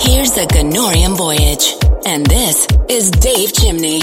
Here's a Ganorian Voyage, and this is Dave Chimney.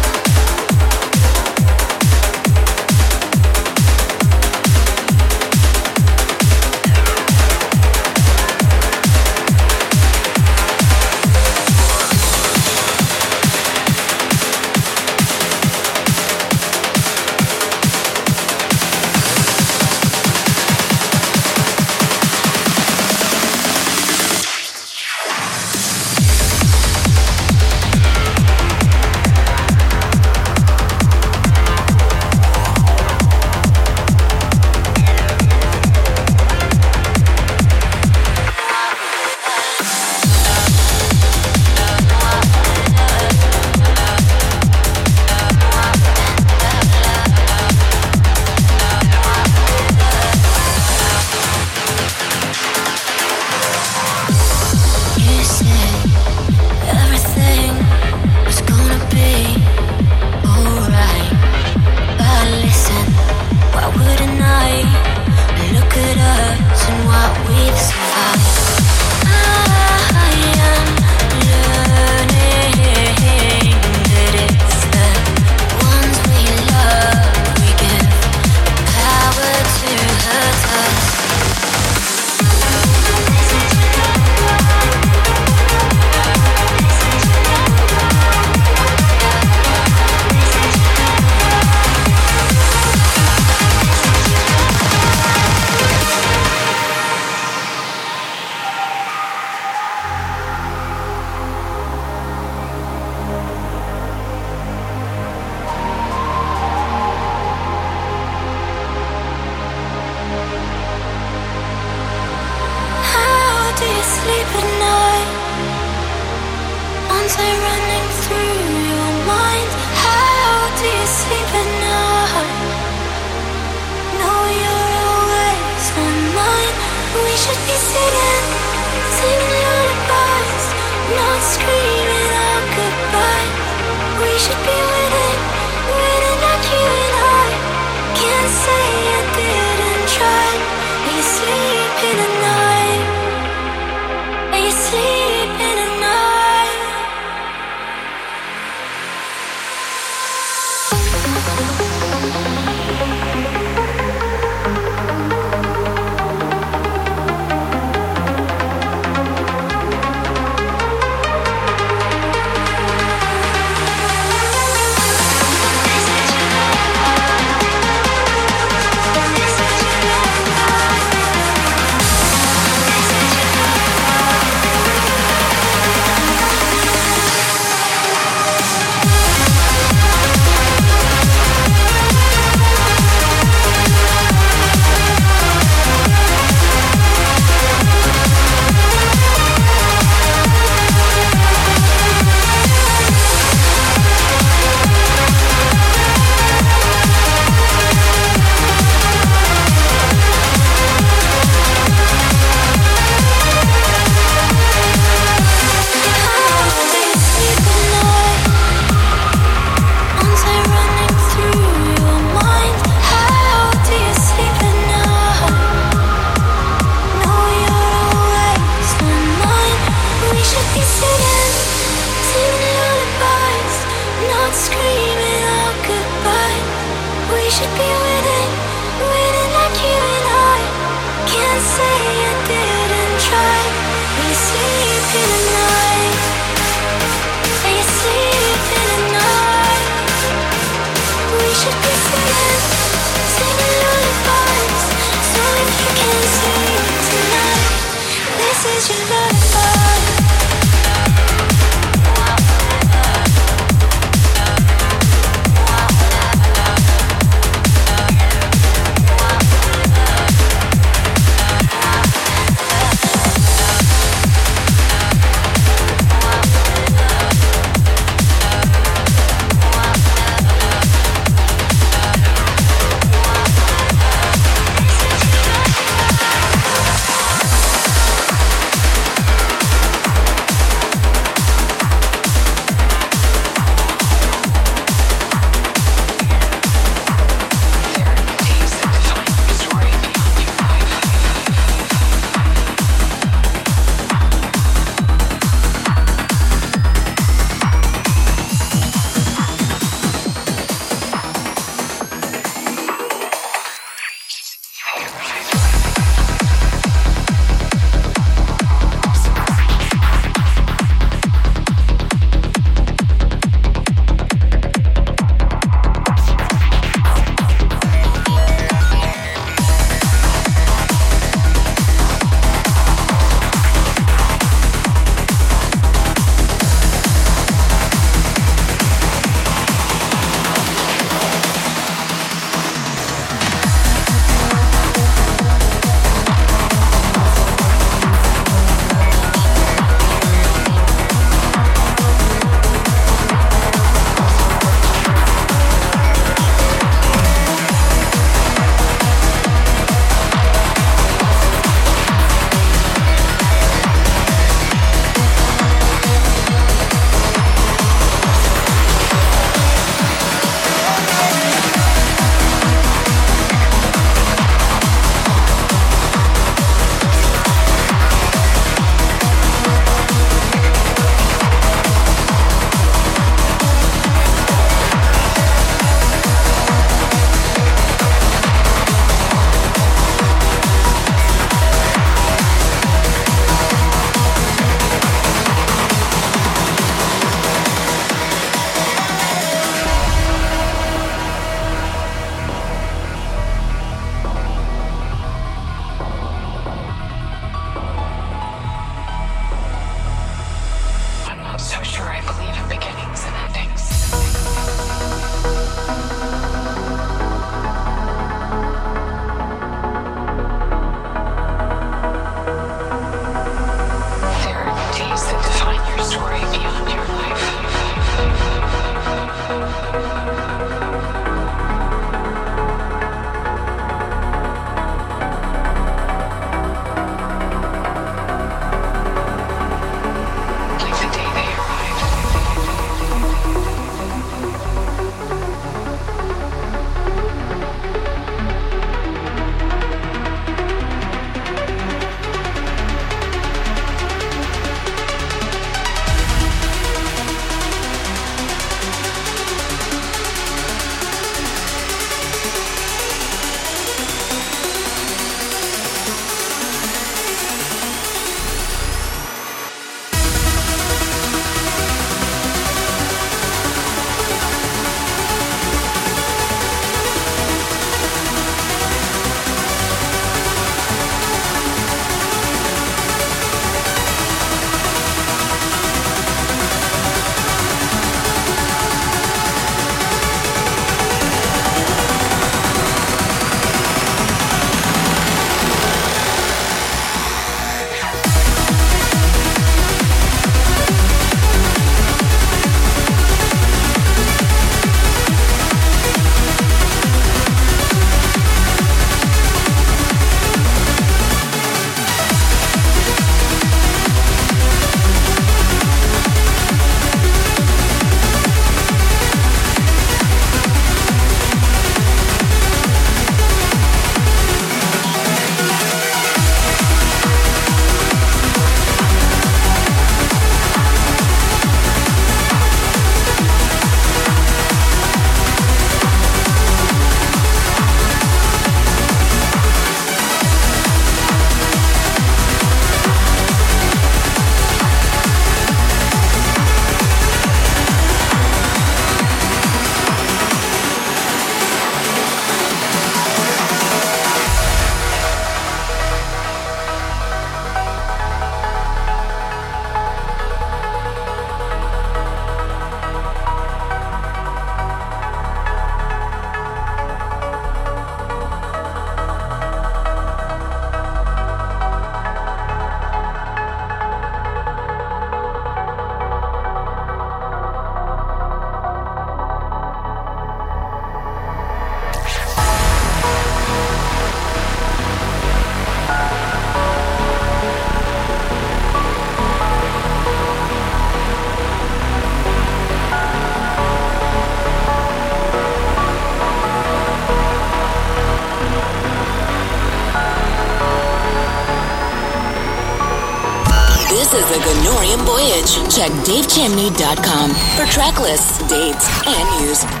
Check davechimney.com for track lists, dates, and news.